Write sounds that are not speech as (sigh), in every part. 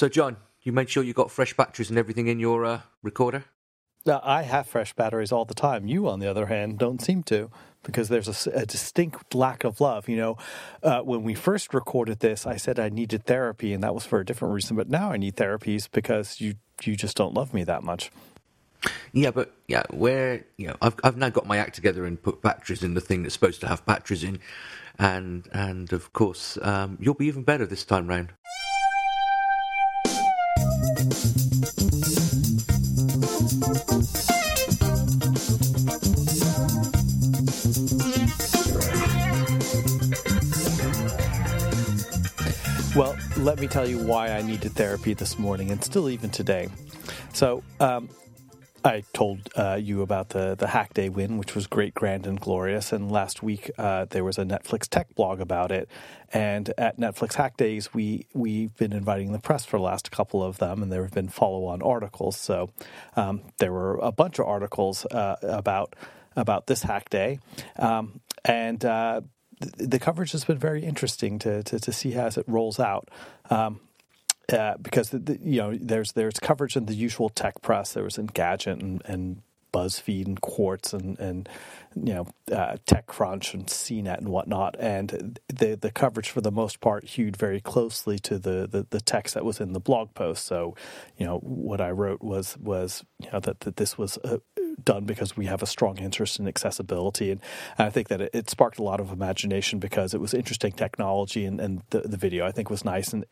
So, John, you made sure you got fresh batteries and everything in your uh, recorder? Now, I have fresh batteries all the time. You, on the other hand, don't seem to because there's a, a distinct lack of love. You know, uh, when we first recorded this, I said I needed therapy, and that was for a different reason. But now I need therapies because you you just don't love me that much. Yeah, but yeah, where you know, I've I've now got my act together and put batteries in the thing that's supposed to have batteries in, and and of course um, you'll be even better this time round. Let me tell you why I needed therapy this morning and still even today. So, um, I told uh, you about the the Hack Day win, which was great, grand, and glorious. And last week uh, there was a Netflix tech blog about it. And at Netflix Hack Days, we we've been inviting the press for the last couple of them, and there have been follow on articles. So um, there were a bunch of articles uh, about about this Hack Day, um, and uh, the coverage has been very interesting to to, to see as it rolls out. Um, uh, because the, the, you know there's there's coverage in the usual tech press. There was Engadget and, and BuzzFeed and Quartz and and you know uh, TechCrunch and CNET and whatnot, and the the coverage for the most part hewed very closely to the, the, the text that was in the blog post. So, you know what I wrote was was you know that, that this was a, done because we have a strong interest in accessibility. And, I think that it, it, sparked a lot of imagination because it was interesting technology and, and the, the, video I think was nice. And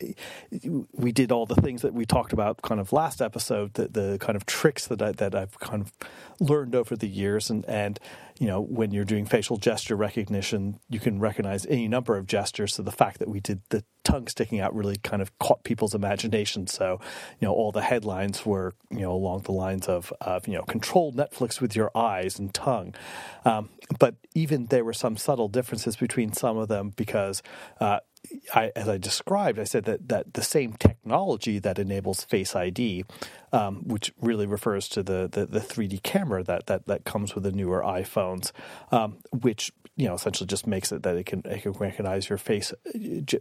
we did all the things that we talked about kind of last episode, the, the kind of tricks that, I, that I've kind of learned over the years. And, and you know, when you're doing facial gesture recognition, you can recognize any number of gestures. So the fact that we did the tongue sticking out really kind of caught people's imagination. So, you know, all the headlines were, you know, along the lines of, of you know, control Netflix with your eyes and tongue. Um, but even there were some subtle differences between some of them because uh, I, as I described, I said that, that the same technology that enables Face ID, um, which really refers to the, the, the, 3D camera that, that, that comes with the newer iPhones, um, which you know essentially just makes it that it can, it can recognize your face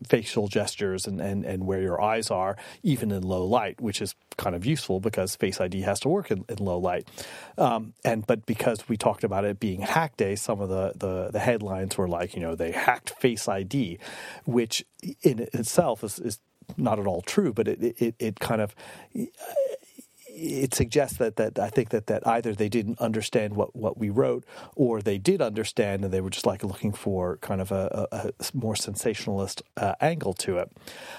facial gestures and, and, and where your eyes are, even in low light, which is kind of useful because Face ID has to work in, in low light. Um, and but because we talked about it being Hack Day, some of the, the, the headlines were like, you know, they hacked Face ID, which in itself is, is not at all true, but it, it, it kind of it suggests that, that I think that, that either they didn't understand what, what we wrote or they did understand and they were just like looking for kind of a, a, a more sensationalist uh, angle to it.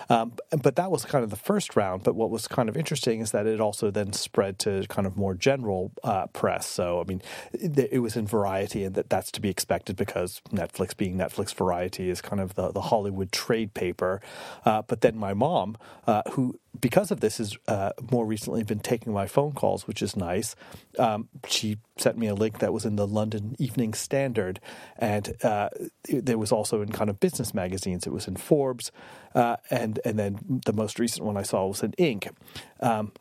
Um, but that was kind of the first round. But what was kind of interesting is that it also then spread to kind of more general uh, press. So, I mean, it, it, was in Variety and that, that's to be expected because Netflix being Netflix Variety is kind of the, the Hollywood trade paper. Uh, but then my mom, uh, who because of this, has uh, more recently been taking my phone calls, which is nice. Um, she sent me a link that was in the London Evening Standard, and uh, there was also in kind of business magazines. It was in Forbes, uh, and and then the most recent one I saw was in Inc. Um,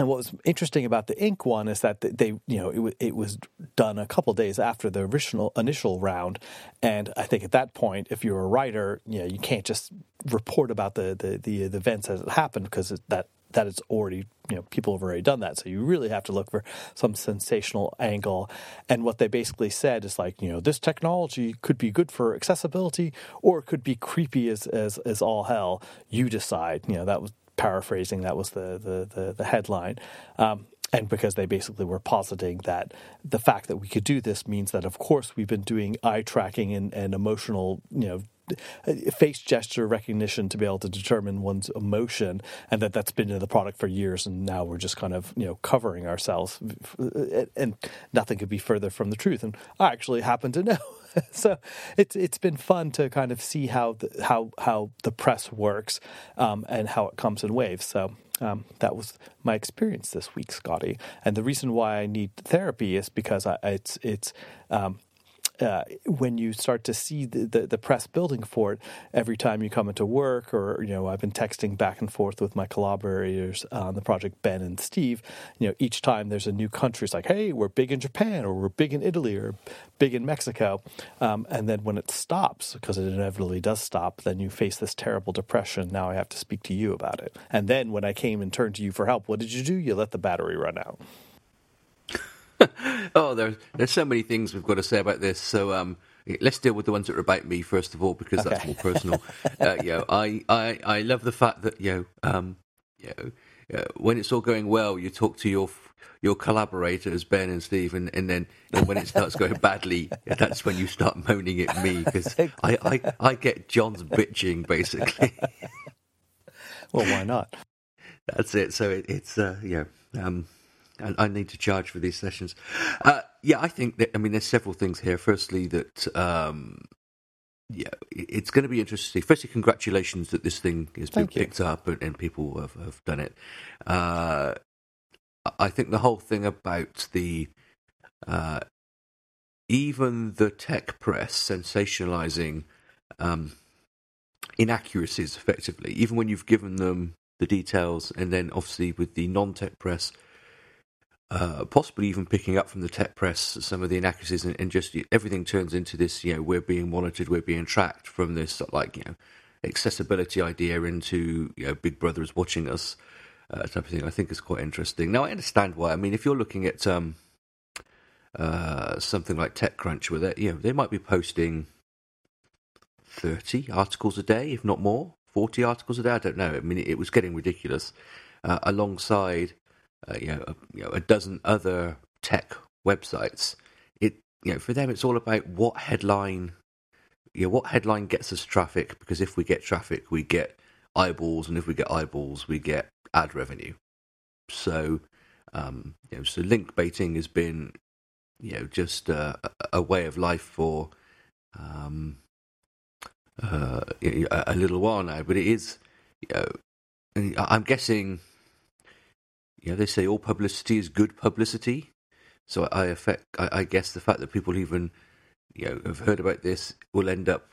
and what was interesting about the Inc one is that they, you know, it, it was done a couple days after the original initial round, and I think at that point, if you're a writer, you know, you can't just report about the the, the, the events as it happened because that that it's already you know people have already done that. So you really have to look for some sensational angle. And what they basically said is like you know this technology could be good for accessibility or it could be creepy as as, as all hell. You decide. You know that was paraphrasing, that was the the the, the headline. Um, and because they basically were positing that the fact that we could do this means that, of course, we've been doing eye tracking and, and emotional, you know, face gesture recognition to be able to determine one's emotion, and that that's been in the product for years, and now we're just kind of you know covering ourselves, and nothing could be further from the truth. And I actually happen to know. (laughs) (laughs) so it's it's been fun to kind of see how the, how how the press works um, and how it comes in waves. So um, that was my experience this week, Scotty. And the reason why I need therapy is because I, it's it's um, uh, when you start to see the, the, the, press building for it every time you come into work, or you know, I've been texting back and forth with my collaborators on the project, Ben and Steve. You know, each time there's a new country, it's like, hey, we're big in Japan, or we're big in Italy, or big in Mexico, um, and then when it stops, because it inevitably does stop, then you face this terrible depression. Now I have to speak to you about it. And then when I came and turned to you for help, what did you do? You let the battery run out. (laughs) oh, there's there's so many things we've got to say about this. So um, let's deal with the ones that are about me first of all, because okay. that's more personal. (laughs) uh, you know, I, I I love the fact that you know, um, you know, uh, when it's all going well, you talk to your your collaborators Ben and Steve, and, and then and when it starts going (laughs) badly, that's when you start moaning at me because I, I I get John's bitching basically. well, why not? That's it. So it, it's uh, yeah. Um, I, I need to charge for these sessions. Uh, yeah, I think that. I mean, there's several things here. Firstly, that um, yeah, it's going to be interesting. Firstly, congratulations that this thing has been picked up and, and, people have, have done it. Uh, I think the whole thing about the uh, even the tech press sensationalizing um, inaccuracies effectively, even when you've given them the details, and then obviously with the non-tech press uh, possibly even picking up from the tech press some of the inaccuracies and, and, just everything turns into this you know we're being monitored we're being tracked from this like you know accessibility idea into you know big brother is watching us uh, type of thing. I think is quite interesting. Now i understand why. I mean if you're looking at um, uh, something like techcrunch with it you know they might be posting 30 articles a day if not more 40 articles a day. I don't know. I mean it, it was getting ridiculous uh, alongside uh, you, know, a, you know, a dozen other tech websites. It you know for them it's all about what headline you know, what headline gets us traffic because if we get traffic we get eyeballs and if we get eyeballs we get ad revenue. So um, you know so link baiting has been you know just a, a way of life for um, uh, a, little while now, but it is you know I'm guessing know, they say all publicity is good publicity. So I affect, I, I, guess the fact that people even, you know, have heard about this will end up,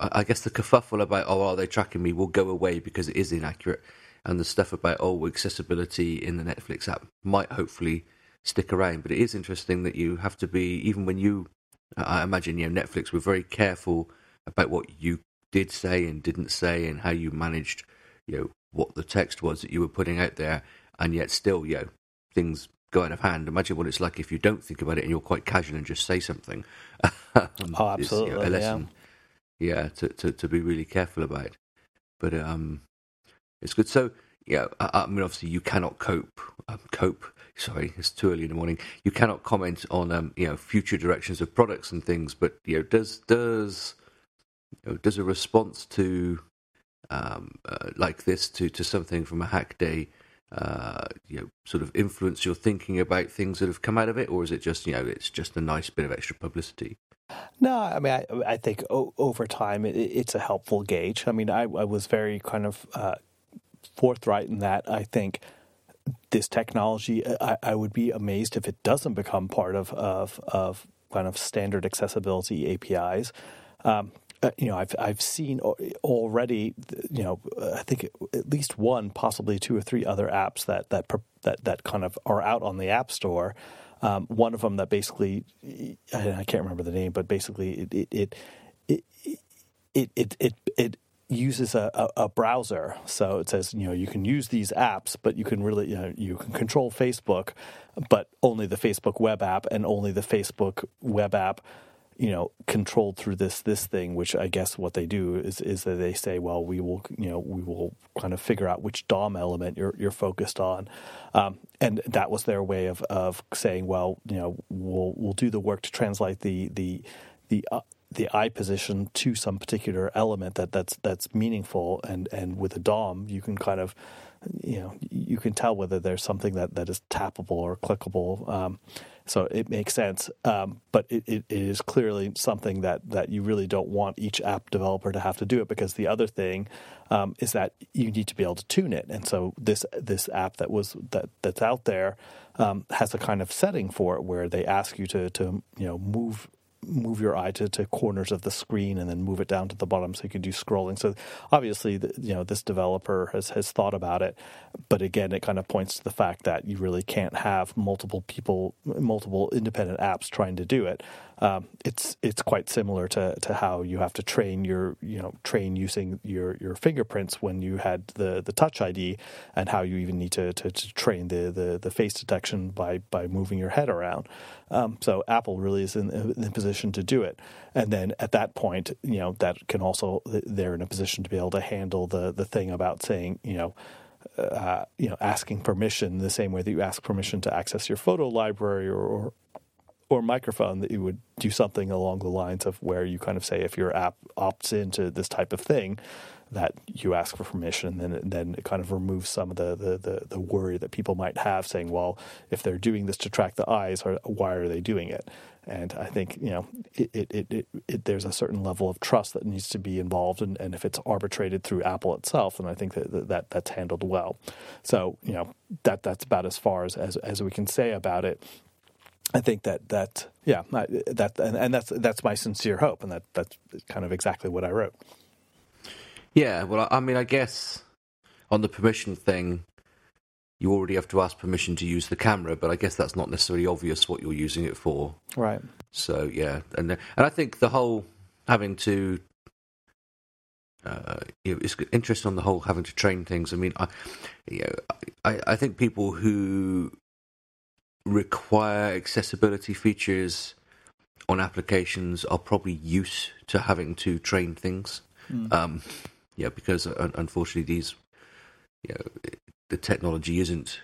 I, I, guess the kerfuffle about, oh, are they tracking me will go away because it is inaccurate. And the stuff about, oh, accessibility in the Netflix app might hopefully stick around. But it is interesting that you have to be, even when you, I imagine, you know, Netflix were very careful about what you did say and didn't say and how you managed, you know, what the text was that you were putting out there and yet still, you know, things go out of hand. Imagine what it's like if you don't think about it and you're quite casual and just say something. (laughs) um, oh, absolutely. You know, a lesson, yeah, yeah to, to, to be really careful about. But um, it's good. So, yeah, I, I mean, obviously, you cannot cope. Um, cope. Sorry, it's too early in the morning. You cannot comment on um, you know future directions of products and things. But you know, does does you know, does a response to um, uh, like this to to something from a hack day uh, you know, sort of influence your thinking about things that have come out of it, or is it just you know it's just a nice bit of extra publicity? No, I mean I, I think o- over time it, it's a helpful gauge. I mean I, I was very kind of uh, forthright in that I think this technology I, I, would be amazed if it doesn't become part of of, of kind of standard accessibility APIs. Um, uh, you know, I've I've seen already, you know, uh, I think at least one, possibly two or three other apps that that that that kind of are out on the App Store. Um, one of them that basically, I can't remember the name, but basically it it it it it it, it uses a, a, a, browser. So it says, you know, you can use these apps, but you can really, you know, you can control Facebook, but only the Facebook web app and only the Facebook web app you know controlled through this this thing which i guess what they do is is that they say well we will you know we will kind of figure out which dom element you're you're focused on. Um, and that was their way of of saying well you know we'll we'll do the work to translate the the the uh, the eye position to some particular element that that's that's meaningful. And and with a dom you can kind of you know you can tell whether there's something that that is tappable or clickable um, so it makes sense. Um, but it, it is clearly something that, that you really don't want each app developer to have to do it because the other thing um, is that you need to be able to tune it. And so this this app that was that that's out there um, has a kind of setting for it where they ask you to to you know move move your eye to, to corners of the screen and then move it down to the bottom so you can do scrolling. So obviously, the, you know, this developer has, has thought about it, but again, it kind of points to the fact that you really can't have multiple people, multiple independent apps trying to do it. Um, it's it's quite similar to, to how you have to train your you know train using your, your fingerprints when you had the, the touch ID and how you even need to, to, to train the, the, the face detection by by moving your head around. Um, so Apple really is in, in position to do it, and then at that point, you know that can also they're in a position to be able to handle the the thing about saying you know. Uh, you know, asking permission the same way that you ask permission to access your photo library or, or, or microphone that you would do something along the lines of where you kind of say if your app opts into this type of thing that you ask for permission and then then it kind of removes some of the, the, the, the, worry that people might have saying well if they're doing this to track the eyes or why are they doing it? And I think you know it, it, it, it, there's a certain level of trust that needs to be involved and, and if it's arbitrated through Apple itself then I think that, that that's handled well. So you know that that's about as far as, as, as we can say about it I think that that yeah that and, and that's that's my sincere hope, and that that's kind of exactly what I wrote. Yeah, well, I mean, I guess on the permission thing, you already have to ask permission to use the camera, but I guess that's not necessarily obvious what you're using it for. Right. So yeah, and and I think the whole having to. Uh, you know, it's interesting on the whole having to train things. I mean, I, you know, I, I think people who require accessibility features on applications are probably used to having to train things. Mm. Um, yeah, because uh, unfortunately, these you know, the technology isn't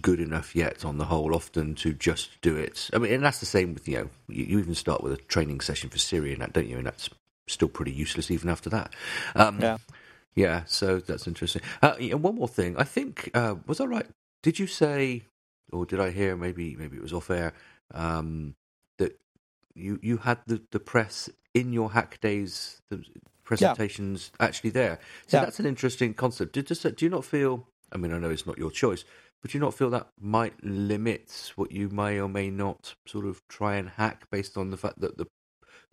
good enough yet on the whole often to just do it. I mean, and that's the same with, you know, you, you even start with a training session for Siri and that, don't you? And that's still pretty useless even after that. Um, yeah. Yeah, so that's interesting. Uh, yeah, one more thing. I think, uh, was I right? Did you say or did I hear maybe maybe it was off air um, that you you had the, the press in your hack days the presentations yeah. actually there. So yeah. that's an interesting concept. Do, do you not feel? I mean, I know it's not your choice, but do you not feel that might limit what you may or may not sort of try and hack based on the fact that the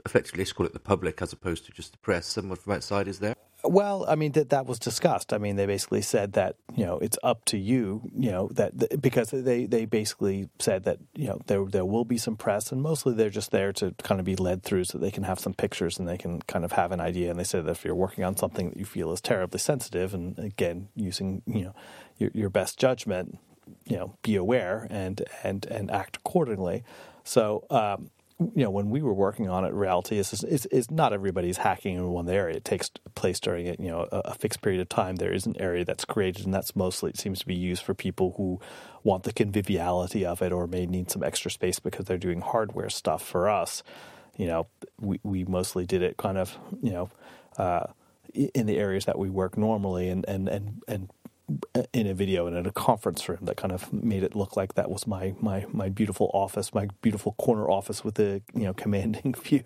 effectively let's call it the public as opposed to just the press, someone from outside is there? Well, I mean that that was discussed. I mean, they basically said that you know it's up to you, you know that because they they basically said that you know there there will be some press, and mostly they're just there to kind of be led through so they can have some pictures and they can kind of have an idea. And they said that if you're working on something that you feel is terribly sensitive, and again using you know your, your best judgment, you know, be aware and and and act accordingly. So um, you know, when we were working on it, reality is, is, is not everybody's hacking in one area. It takes place during a, you know a, a, fixed period of time. There is an area that's created, and that's mostly it seems to be used for people who want the conviviality of it, or may need some extra space because they're doing hardware stuff. For us, you know, we we mostly did it kind of you know. Uh, in the areas that we work normally, and and and and in a video and in a conference room that kind of made it look like that was my my my beautiful office, my beautiful corner office with the you know commanding (laughs) view.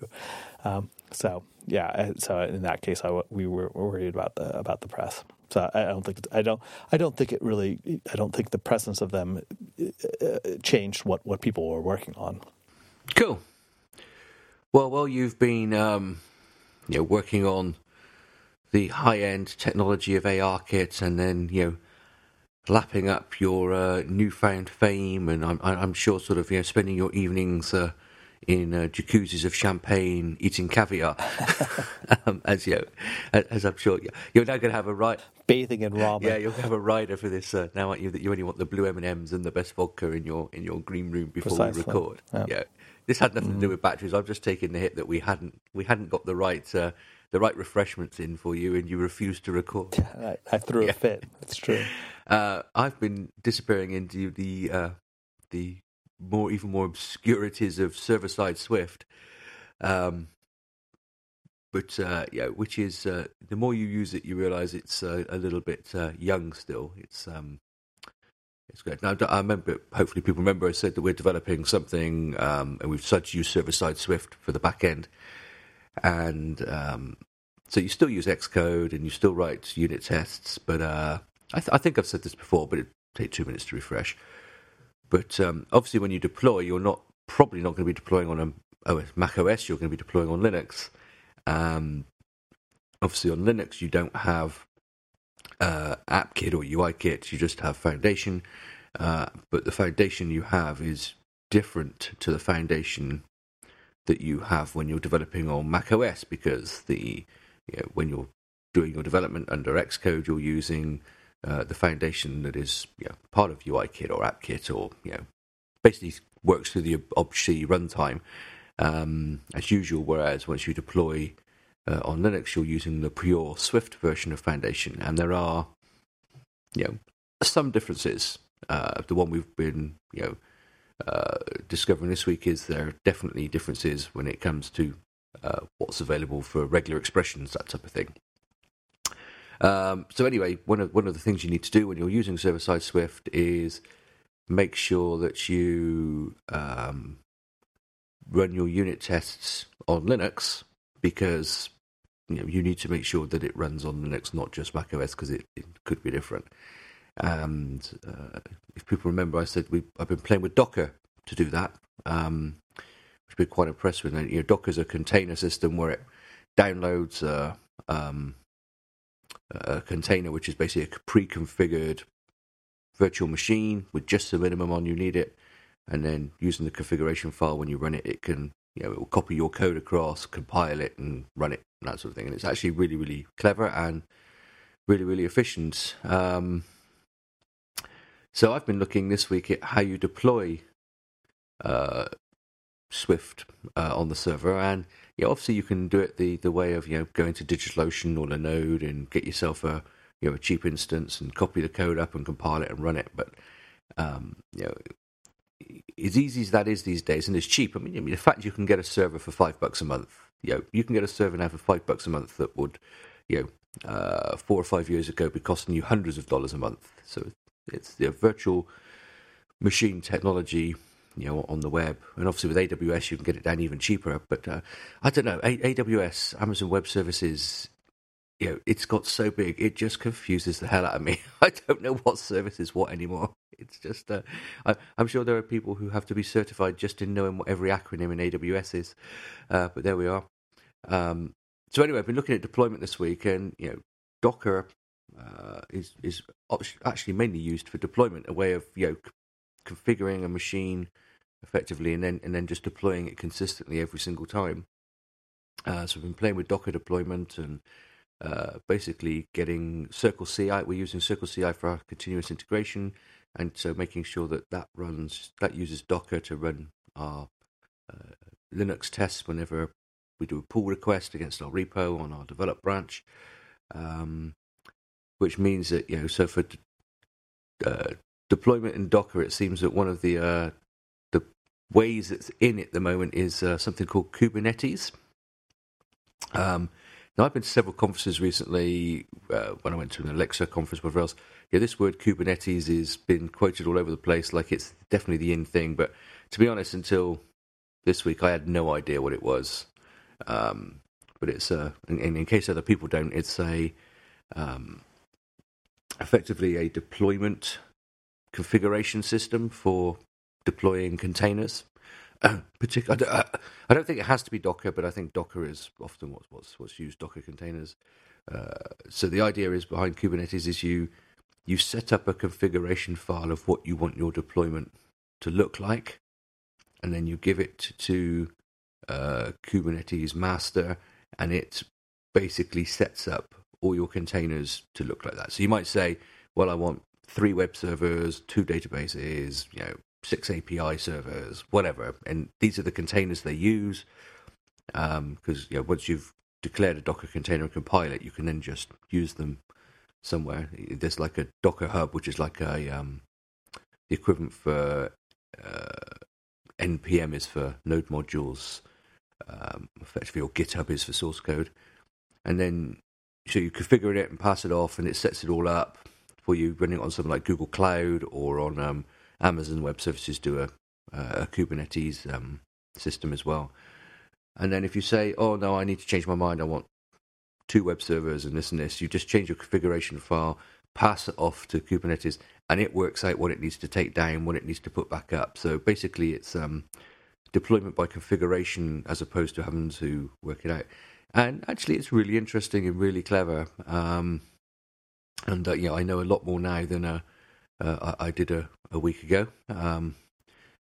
Um, so yeah, so in that case, I we were worried about the about the press. So I don't think I don't I don't think it really I don't think the presence of them uh, changed what what people were working on. Cool. Well, well, you've been um, you know working on the high end technology of ARKit and then, you know, lapping up your uh, newfound fame and I'm, I'm sure sort of, you know, spending your evenings uh, in uh, jacuzzis of champagne eating caviar. (laughs) um, as you know, as I'm sure you're now going to have a right bathing in ramen. Yeah, you'll have a rider for this uh, now, aren't you? That you only want the blue M and M's and the best vodka in your in your green room before Precisely. we record. Yeah. yeah. this had nothing mm. to do mm. with batteries. I've just taken the hit that we hadn't we hadn't got the right uh, the right refreshments in for you, and you refused to record. (laughs) I, I threw yeah. a fit. That's true. (laughs) Uh, I've been disappearing into the uh, the more even more obscurities of server side Swift. Um, but uh, yeah, which is uh, the more you use it, you realise it's uh, a little bit uh, young still. It's um, it's great. Now I remember. Hopefully, people remember I said that we're developing something, um, and we've started to use server side Swift for the back end and um, so you still use Xcode and you still write unit tests. But uh, I, th- I, think I've said this before, but it take two minutes to refresh. But um, obviously, when you deploy, you're not probably not going to be deploying on a, OS, Mac OS, you're going to be deploying on Linux. Um, obviously, on Linux, you don't have uh, AppKit or UIKit. You just have Foundation, uh, but the foundation you have is different to the foundation that you have when you're developing on Mac OS because the you know, when you're doing your development under Xcode, you're using uh, the foundation that is you know, part of UIKit or AppKit or you know basically works through the objc runtime um, as usual. Whereas once you deploy uh, on Linux, you're using the pure Swift version of Foundation, and there are you know some differences. Uh, the one we've been you know uh, discovering this week is there are definitely differences when it comes to uh, what's available for regular expressions, that type of thing. Um, so anyway, one of one of the things you need to do when you're using server side Swift is make sure that you um, run your unit tests on Linux because you know you need to make sure that it runs on Linux, not just Mac OS, because it, it, could be different. And uh, if people remember, I said we I've been playing with Docker to do that, um, which been quite impressed with. And, you know, Docker's a container system where it downloads a, um, a container, which is basically a pre-configured virtual machine with just the minimum on you need it, and then using the configuration file when you run it, it can you know it will copy your code across, compile it, and run it, and that sort of thing. And it's actually really really clever and really really efficient. Um, so I've been looking this week at how you deploy uh, Swift uh, on the server, and yeah, obviously you can do it the, the way of you know going to DigitalOcean or Linode and get yourself a you know a cheap instance and copy the code up and compile it and run it. But um, you know, as easy as that is these days, and it's cheap. I mean, I mean, the fact you can get a server for five bucks a month, you know, you can get a server now for five bucks a month that would, you know, uh, four or five years ago be costing you hundreds of dollars a month. So it's the virtual machine technology, you know, on the web, and obviously with AWS you can get it down even cheaper. But uh, I don't know, a- AWS, Amazon Web Services, you know, it's got so big it just confuses the hell out of me. (laughs) I don't know what service is what anymore. It's just, uh, I, am sure there are people who have to be certified just in knowing what every acronym in AWS is. Uh, but there we are. Um, so anyway, I've been looking at deployment this week, and you know, Docker uh, is is actually mainly used for deployment, a way of you know configuring a machine effectively, and then and then just deploying it consistently every single time. Uh, so we've been playing with Docker deployment and uh, basically getting Circle CI. We're using Circle CI for our continuous integration, and so making sure that that runs that uses Docker to run our uh, Linux tests whenever we do a pull request against our repo on our develop branch. Um, which means that you know, so for uh, deployment in Docker, it seems that one of the uh, the ways that's in at the moment is uh, something called Kubernetes. Um, now, I've been to several conferences recently. Uh, when I went to an Alexa conference, whatever else, yeah, this word Kubernetes has been quoted all over the place, like it's definitely the in thing. But to be honest, until this week, I had no idea what it was. Um, but it's uh, in, in, case other people don't, it's a um, effectively a deployment configuration system for deploying containers. (clears throat) Uh, I, I, don't think it has to be Docker, but I think Docker is often what's what's, what's used. Docker containers. Uh, so the idea is behind Kubernetes is you you set up a configuration file of what you want your deployment to look like, and then you give it to uh, Kubernetes master, and it basically sets up all your containers to look like that. So you might say, well, I want three web servers, two databases, you know, six API servers, whatever. And these are the containers they use. Because um, you know, once you've declared a Docker container and compile it, you can then just use them somewhere. There's like a Docker Hub, which is like a um, the equivalent for uh, npm is for node modules, um, effectively, or GitHub is for source code. And then so you configure it and pass it off, and it sets it all up for you running on something like Google Cloud or on um, Amazon Web Services. Do a, a Kubernetes um, system as well. And then if you say, "Oh no, I need to change my mind. I want two web servers and this and this," you just change your configuration file, pass it off to Kubernetes, and it works out what it needs to take down, what it needs to put back up. So basically, it's um, deployment by configuration as opposed to having to work it out. And actually, it's really interesting and really clever. Um, and uh, yeah, I know a lot more now than uh, uh, I, I, did a, a week ago. Um,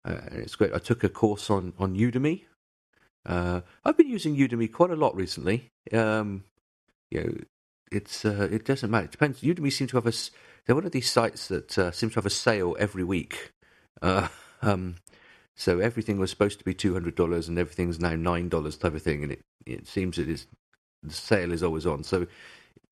uh, it's great. I took a course on on Udemy. Uh, I've been using Udemy quite a lot recently. Um, you know, it's uh, it doesn't matter. It depends. Udemy seems to have a they're one of these sites that seems to have a sale every week. (laughs) Um, so everything was supposed to be two hundred dollars, and everything's now nine dollars type of thing, and it it seems it is the sale is always on. So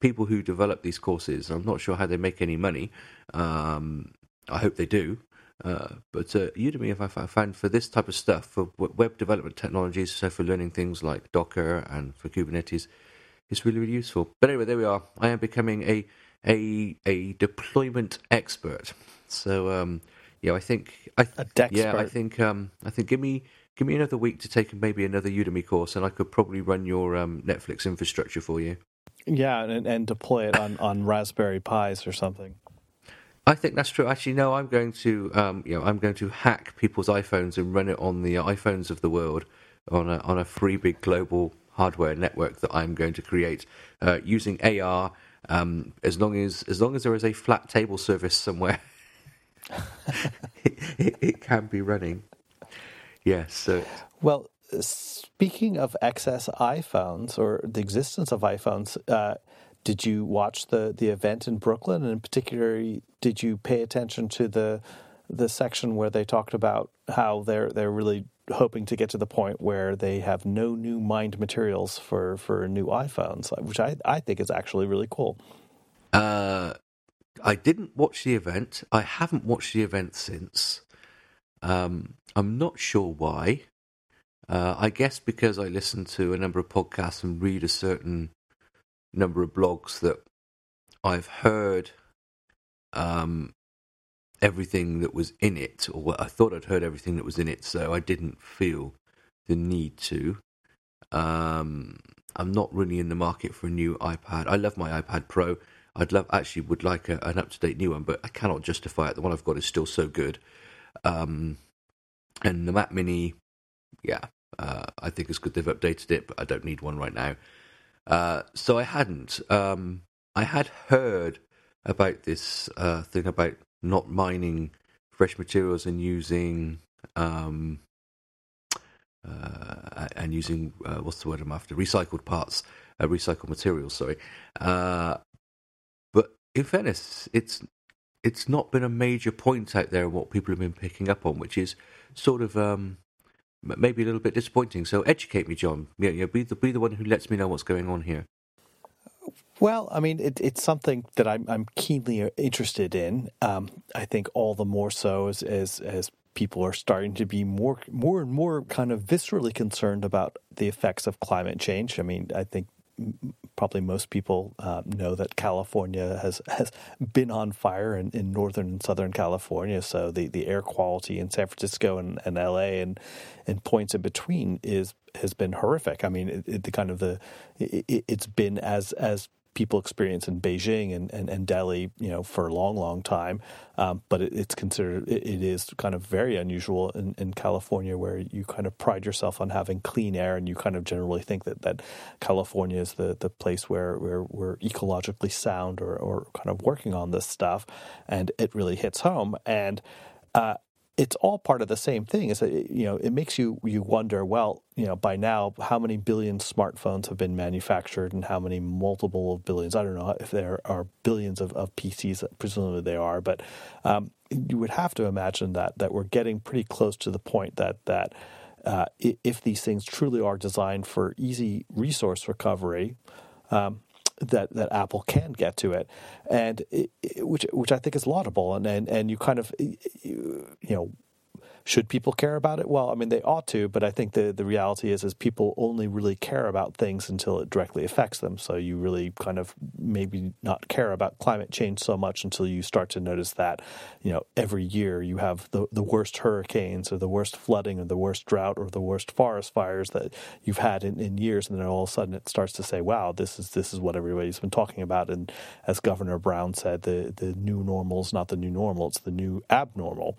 people who develop these courses, I'm not sure how they make any money. Um, I hope they do. Uh, but uh, Udemy, if I found for this type of stuff, for web development technologies, so for learning things like Docker and for Kubernetes, it's really, really useful. But anyway, there we are. I am becoming a a a deployment expert. So um, yeah, I think a I a yeah, I think um, I think give me give me another week to take maybe another Udemy course, and I could probably run your um, Netflix infrastructure for you. Yeah, and, and deploy it on, on Raspberry Pis or something. I think that's true. Actually, no. I'm going to, um, you know, I'm going to hack people's iPhones and run it on the iPhones of the world on a on a free big global hardware network that I'm going to create uh, using AR. Um, as long as as long as there is a flat table service somewhere, (laughs) (laughs) it, it, it, can be running. Yes. So. Well, speaking of excess iPhones or the existence of iPhones. Uh, did you watch the, the event in Brooklyn, and in particular, did you pay attention to the the section where they talked about how they're they're really hoping to get to the point where they have no new mined materials for, for new iPhones, which I, I think is actually really cool. Uh, I didn't watch the event. I haven't watched the event since. Um, I'm not sure why. Uh, I guess because I listen to a number of podcasts and read a certain number of blogs that I've heard um, everything that was in it, or I thought I'd heard everything that was in it, so I didn't feel the need to. Um, I'm not really in the market for a new iPad. I love my iPad Pro. I'd love, actually, would like a, an up to date new one, but I cannot justify it. The one I've got is still so good. Um, and the Mac Mini, yeah, uh, I think it's good they've updated it, but I don't need one right now. Uh, so I hadn't. Um, I had heard about this uh, thing about not mining fresh materials and using um, and using uh, what's the word I'm after recycled parts, uh, recycled materials. Sorry, uh, but in fairness, it's it's not been a major point out there what people have been picking up on, which is sort of um, maybe a little bit disappointing. So educate me, John. Yeah, yeah, be the be the one who lets me know what's going on here. Well, I mean, it, it's something that I'm, I'm keenly interested in. Um, I think all the more so as, as as people are starting to be more more and more kind of viscerally concerned about the effects of climate change. I mean, I think probably most people uh, know that California has, has been on fire in, in northern and southern California. So the, the air quality in San Francisco and, and LA and and points in between is has been horrific. I mean, it, it, the kind of the it, has been as as people experience in Beijing and, and, and Delhi, you know, for a long, long time. Um, but it, it's considered, it, it is kind of very unusual in, in California where you kind of pride yourself on having clean air and you kind of generally think that, that California is the, the place where, where we're ecologically sound or, or kind of working on this stuff. And it really hits home. And, uh, it's all part of the same thing. Is that you know it makes you you wonder. Well, you know, by now, how many billion smartphones have been manufactured, and how many multiple of billions? I don't know if there are billions of, of PCs. Presumably, there are, but um, you would have to imagine that that we're getting pretty close to the point that that. Uh, if these things truly are designed for easy resource recovery, um, that that Apple can get to it, and it, it, which which I think is laudable, and and and you kind of you, you know should people care about it? Well, I mean, they ought to, but I think the, the reality is is people only really care about things until it directly affects them. So you really kind of maybe not care about climate change so much until you start to notice that, you know, every year you have the, the worst hurricanes or the worst flooding or the worst drought or the worst forest fires that you've had in, in years. And then all of a sudden it starts to say, wow, this is this is what everybody's been talking about. And as Governor Brown said, the, the new normal is not the new normal, it's the new abnormal.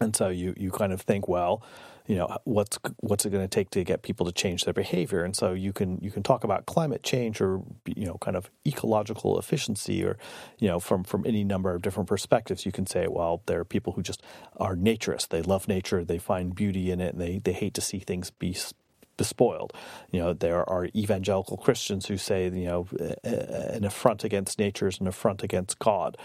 And so you, you kind of think, well, you know, what's what's it going to take to get people to change their behavior? And so you can you can talk about climate change or you know, kind of ecological efficiency, or you know, from from any number of different perspectives. You can say, well, there are people who just are naturists; they love nature, they find beauty in it, and they they hate to see things be despoiled. You know, there are evangelical Christians who say, you know, an affront against nature is an affront against God.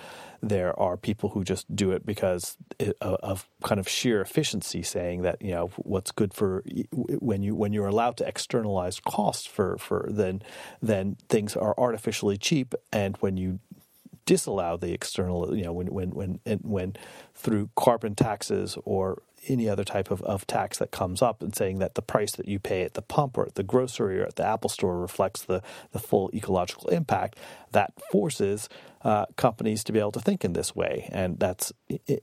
There are people who just do it because eh, of kind of sheer efficiency, saying that you know what's good for when you when you're allowed to externalize costs for for then then things are artificially cheap, and when you disallow the external, you know, when when when when through carbon taxes or any other type of, of tax that comes up and saying that the price that you pay at the pump or at the grocery or at the Apple store reflects the, the full ecological impact, that forces uh, companies to be able to think in this way. And that's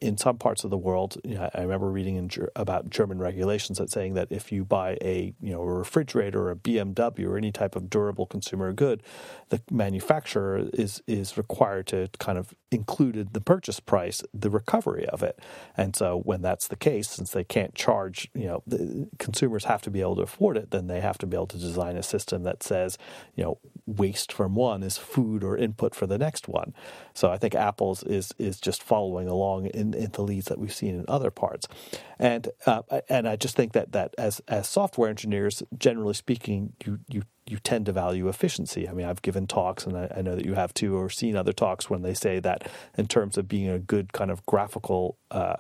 in some parts of the world. You know, I remember reading in, about German regulations that saying that if you buy a you know a refrigerator or a BMW or any type of durable consumer good, the manufacturer is is required to kind of include in the purchase price the recovery of it. And so when that's the case, since they can't charge, you know, consumers have to be able to afford it, then they have to be able to design a system that says, you know, waste from one is food or input for the next one. So I think Apple's is is just following along in, in the leads that we've seen in other parts, and uh, and I just think that that as as software engineers, generally speaking, you you you tend to value efficiency. I mean, I've given talks, and I, I, know that you have too, or seen other talks when they say that in terms of being a good kind of graphical uh,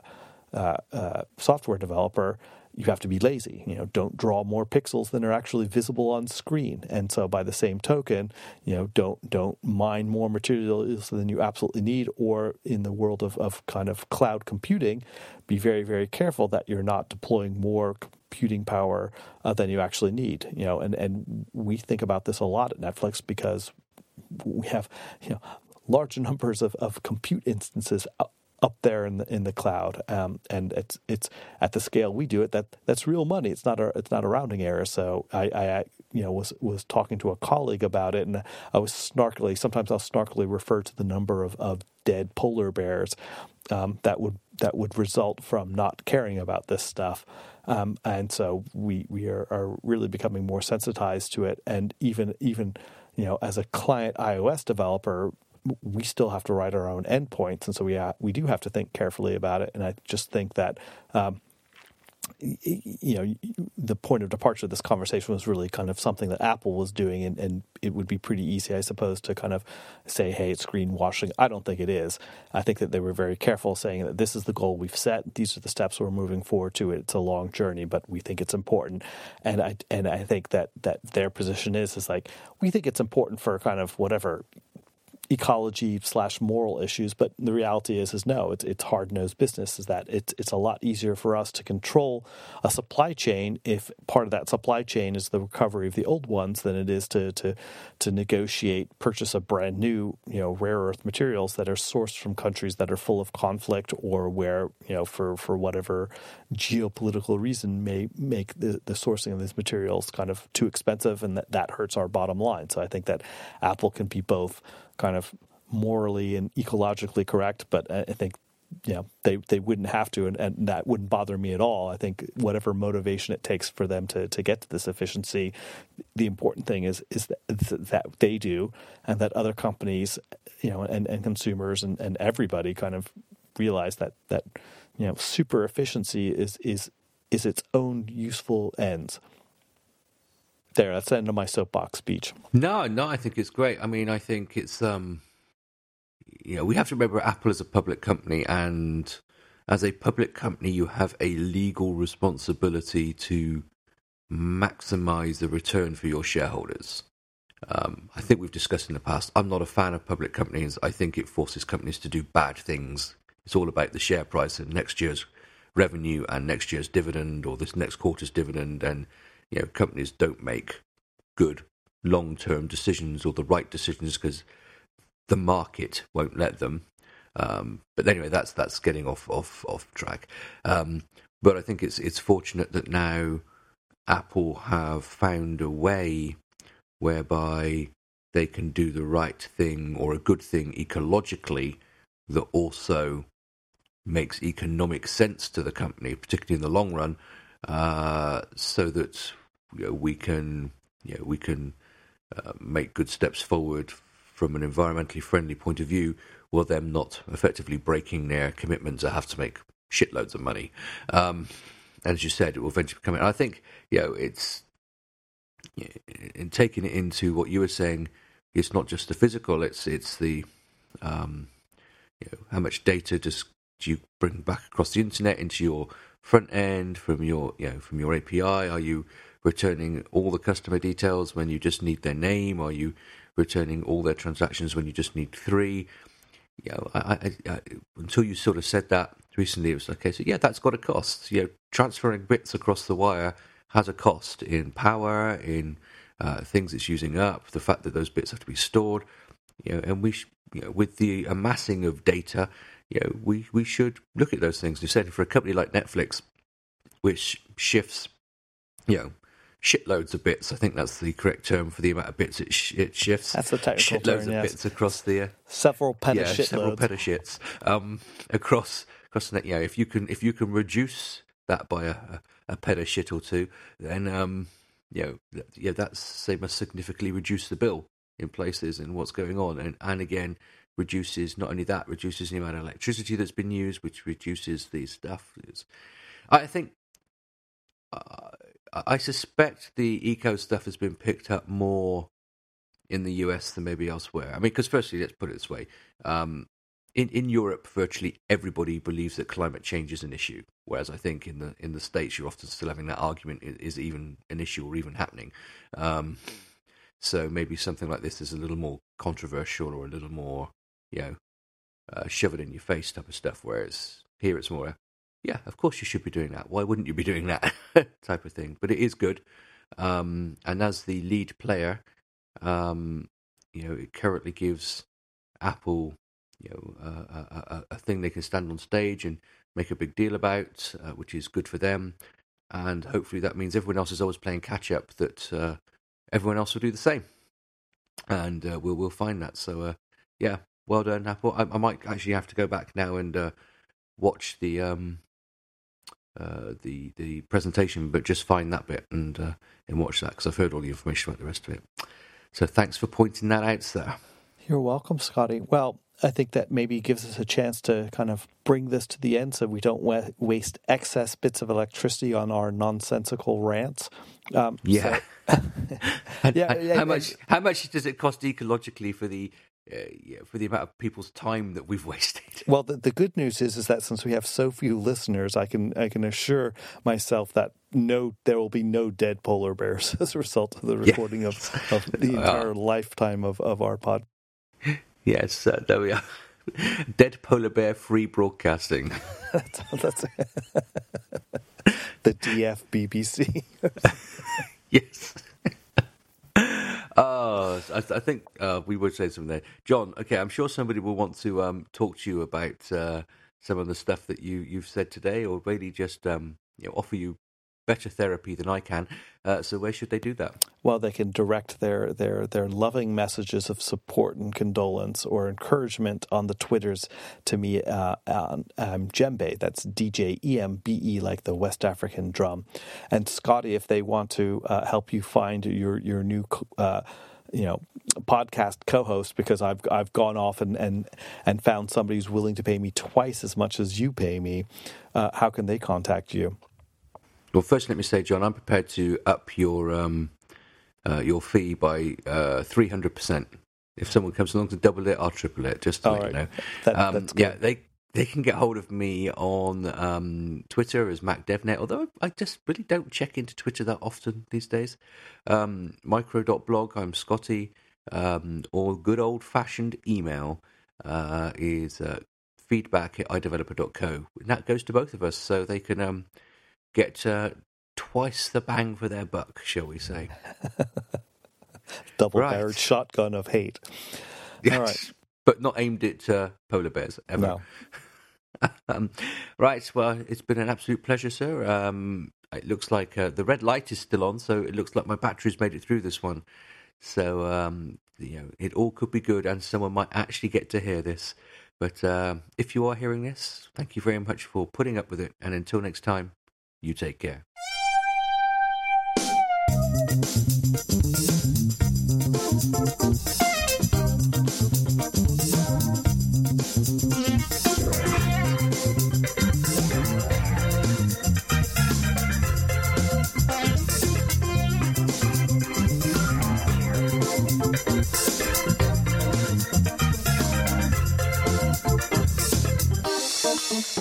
uh, uh, software developer, you have to be lazy. You know, don't draw more pixels than are actually visible on screen. And so, by the same token, you know, don't don't mine more materials than you absolutely need. Or in the world of, of kind of cloud computing, be very very careful that you're not deploying more computing power uh, than you actually need. You know, and and we think about this a lot at Netflix because we have you know large (laughs) numbers of, of compute instances up there in the in the cloud, um, and it's it's at the scale we do it. That that's real money. It's not a it's not a rounding error. So I, I you know was was talking to a colleague about it, and I was snarkily. Sometimes I'll snarkily refer to the number of, of dead polar bears um, that would that would result from not caring about this stuff. Um, and so we we are, are really becoming more sensitized to it, and even even you know as a client iOS developer we still have to write our own endpoints, and so we ha- we do have to think carefully about it. And I just think that. Um, you know, the point of departure of this conversation was really kind of something that Apple was doing, and, and, it would be pretty easy, I suppose, to kind of say, hey, it's greenwashing. I don't think it is. I think that they were very careful saying that this is the goal we've set, these are the steps we're moving forward to. It's a long journey, but we think it's important. And I and I think that that their position is is like we think it's important for kind of whatever ecology slash moral issues, but the reality is is no, it's it's hard nosed business. Is that it's it's a lot easier for us to control a supply chain if part of that supply chain is the recovery of the old ones than it is to to to negotiate purchase of brand new you know rare earth materials that are sourced from countries that are full of conflict or where you know for for whatever geopolitical reason may make the, the sourcing of these materials kind of too expensive and that that hurts our bottom line. So I think that Apple can be both kind of morally and ecologically correct, but I think you know they they wouldn't have to and, and, that wouldn't bother me at all. I think whatever motivation it takes for them to to get to this efficiency the important thing is is that, that they do and that other companies you know and, and consumers and, and everybody kind of realize that that you know super efficiency is is is its own useful ends there, that's the end of my soapbox speech. No, no, I think it's great. I mean, I think it's um, you know, we have to remember Apple is a public company, and as a public company, you have a legal responsibility to maximize the return for your shareholders. Um, I think we've discussed in the past. I'm not a fan of public companies. I think it forces companies to do bad things. It's all about the share price and next year's revenue and next year's dividend or this next quarter's dividend and you know, companies don't make good long term decisions or the right decisions because the market won't let them. Um, but anyway, that's that's getting off off off track. Um, but I think it's it's fortunate that now Apple have found a way whereby they can do the right thing or a good thing ecologically that also makes economic sense to the company, particularly in the long run, uh, so that you know, we can you know, we can uh, make good steps forward from an environmentally friendly point of view, while them not effectively breaking their commitments to have to make shitloads of money. Um, and as you said, it will eventually become. I think you know it's in taking it into what you were saying. It's not just the physical; it's it's the um, you know, how much data does do you bring back across the internet into your front end from your you know from your API? Are you returning all the customer details when you just need their name? Are you returning all their transactions when you just need three? You know, I, I, I, until you sort of said that recently, it was like, okay, so yeah, that's got a cost. You know, transferring bits across the wire has a cost in power, in uh, things it's using up, the fact that those bits have to be stored. You know, and we, sh- you know, with the amassing of data, you know, we, we should look at those things. You said for a company like Netflix, which shifts, you know, shitloads of bits. I think that's the correct term for the amount of bits it, sh- it shifts. That's the technical shitloads term, of yes. bits across the uh, Several peta yeah, several shitloads. petashits um, across across the net. Yeah, if you can if you can reduce that by a, a, a petashit or two, then um, you know, yeah, that's they must significantly reduce the bill in places and what's going on, and and again reduces not only that reduces the amount of electricity that's been used, which reduces the stuff. It's, I think. Uh, I suspect the eco stuff has been picked up more in the US than maybe elsewhere. I mean, because firstly, let's put it this way: um, in in Europe, virtually everybody believes that climate change is an issue, whereas I think in the in the states, you're often still having that argument is, even an issue or even happening. Um, so maybe something like this is a little more controversial or a little more, you know, uh, shove it in your face type of stuff. Whereas here, it's more, yeah, of course you should be doing that. Why wouldn't you be doing that (laughs) type of thing? But it is good. Um, and as the lead player, um, you know, it currently gives Apple, you know, a, a, a, a thing they can stand on stage and make a big deal about, uh, which is good for them. And hopefully that means everyone else is always playing catch up. That uh, everyone else will do the same, and uh, we'll we'll find that. So uh, yeah, well done, Apple. I, I might actually have to go back now and uh, watch the um, uh, the the presentation, but just find that bit and uh, and watch that because I've heard all the information about the rest of it. So thanks for pointing that out, sir. You're welcome, Scotty. Well, I think that maybe gives us a chance to kind of bring this to the end so we don't wa- waste excess bits of electricity on our nonsensical rants. Um, Yeah. so- (laughs) (laughs) Yeah, yeah, how much how much does it cost ecologically for the uh, yeah, for the amount of people's time that we've (laughs) wasted? Well, the, the good news is is that since we have so few listeners, I can I can assure myself that no, there will be no dead polar bears (laughs) as a result of the recording of, (laughs) of the entire lifetime of, of our pod. yes, uh, there we are. Dead polar bear free broadcasting. That's, that's the DF BBC. yes. Oh, I, I think uh, we would say something there, John. Okay, I'm sure somebody will want to um, talk to you about uh, some of the stuff that you you've said today, or really just um, you know, offer you better therapy than I can. Uh, so where should they do that? well, they can direct their, their, their loving messages of support and condolence or encouragement on the Twitters to me. Uh, um, Djembe, that's D J E M B E, like the West African drum. And Scotty, if they want to uh, help you find your, your new. Uh, you know, podcast co-host because I've I've gone off and, and, and found somebody who's willing to pay me twice as much as you pay me. Uh, how can they contact you? Well, first, let me say, John, I'm prepared to up your um, uh, your fee by three hundred percent. If someone comes along to double it, I'll triple it. Just to All let right. you know. That- um, yeah, they they can get hold of me on um, Twitter as MacDevNet. Although I just really don't check into Twitter that often these days. Um, micro.blog. I'm Scotty. Um, or good old fashioned email uh, is uh, feedback at iDeveloper.co. And that goes to both of us, so they can um, get uh, twice the bang for their buck, shall we say? (laughs) Double Right. barreled shotgun of hate. Yes, right. but not aimed at uh, polar bears ever. No. (laughs) um, right. Well, it's been an absolute pleasure, sir. Um, it looks like uh, the red light is still on, so it looks like my battery's made it through this one. So um, you know, it all could be good, and someone might actually get to hear this. But uh, if you are hearing this, thank you very much for putting up with it. And until next time, you take care.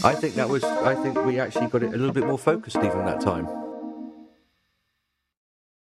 I think that was. I think we actually got it a little bit more focused even that time.